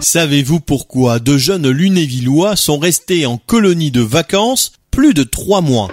Savez-vous pourquoi de jeunes lunévillois sont restés en colonie de vacances plus de trois mois?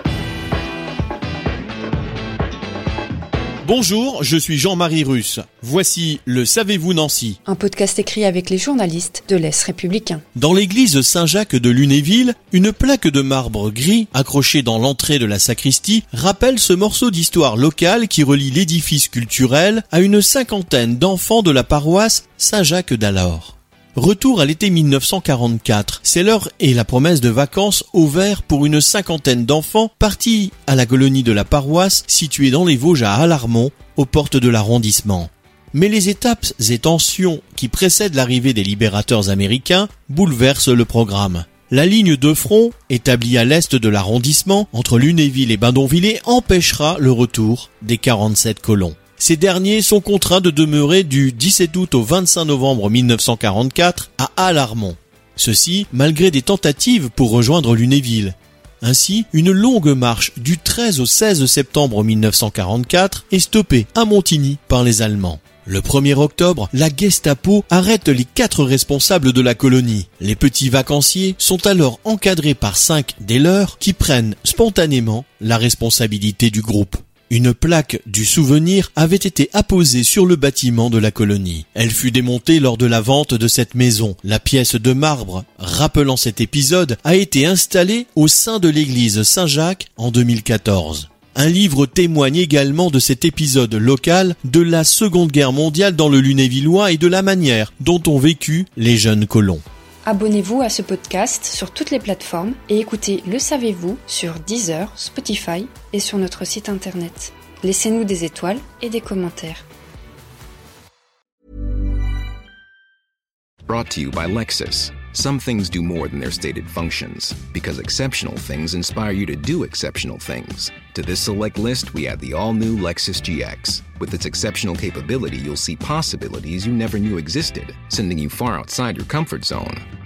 Bonjour, je suis Jean-Marie Russe. Voici le Savez-vous Nancy Un podcast écrit avec les journalistes de l'Est républicain. Dans l'église Saint-Jacques de Lunéville, une plaque de marbre gris accrochée dans l'entrée de la sacristie rappelle ce morceau d'histoire locale qui relie l'édifice culturel à une cinquantaine d'enfants de la paroisse Saint-Jacques d'alors. Retour à l'été 1944. C'est l'heure et la promesse de vacances au vert pour une cinquantaine d'enfants partis à la colonie de la paroisse située dans les Vosges à Alarmont, aux portes de l'arrondissement. Mais les étapes et tensions qui précèdent l'arrivée des libérateurs américains bouleversent le programme. La ligne de front, établie à l'est de l'arrondissement, entre Lunéville et Bindonvillers, empêchera le retour des 47 colons. Ces derniers sont contraints de demeurer du 17 août au 25 novembre 1944 à Alarmont. Ceci malgré des tentatives pour rejoindre Lunéville. Ainsi, une longue marche du 13 au 16 septembre 1944 est stoppée à Montigny par les Allemands. Le 1er octobre, la Gestapo arrête les quatre responsables de la colonie. Les petits vacanciers sont alors encadrés par cinq des leurs qui prennent spontanément la responsabilité du groupe. Une plaque du souvenir avait été apposée sur le bâtiment de la colonie. Elle fut démontée lors de la vente de cette maison. La pièce de marbre rappelant cet épisode a été installée au sein de l'église Saint-Jacques en 2014. Un livre témoigne également de cet épisode local de la Seconde Guerre mondiale dans le Lunévillois et de la manière dont ont vécu les jeunes colons. Abonnez-vous à ce podcast sur toutes les plateformes et écoutez Le Savez-vous sur Deezer, Spotify et sur notre site internet. Laissez-nous des étoiles et des commentaires. Brought to you by Lexus. Some things do more than their stated functions, because exceptional things inspire you to do exceptional things. To this select list, we add the all new Lexus GX. With its exceptional capability, you'll see possibilities you never knew existed, sending you far outside your comfort zone.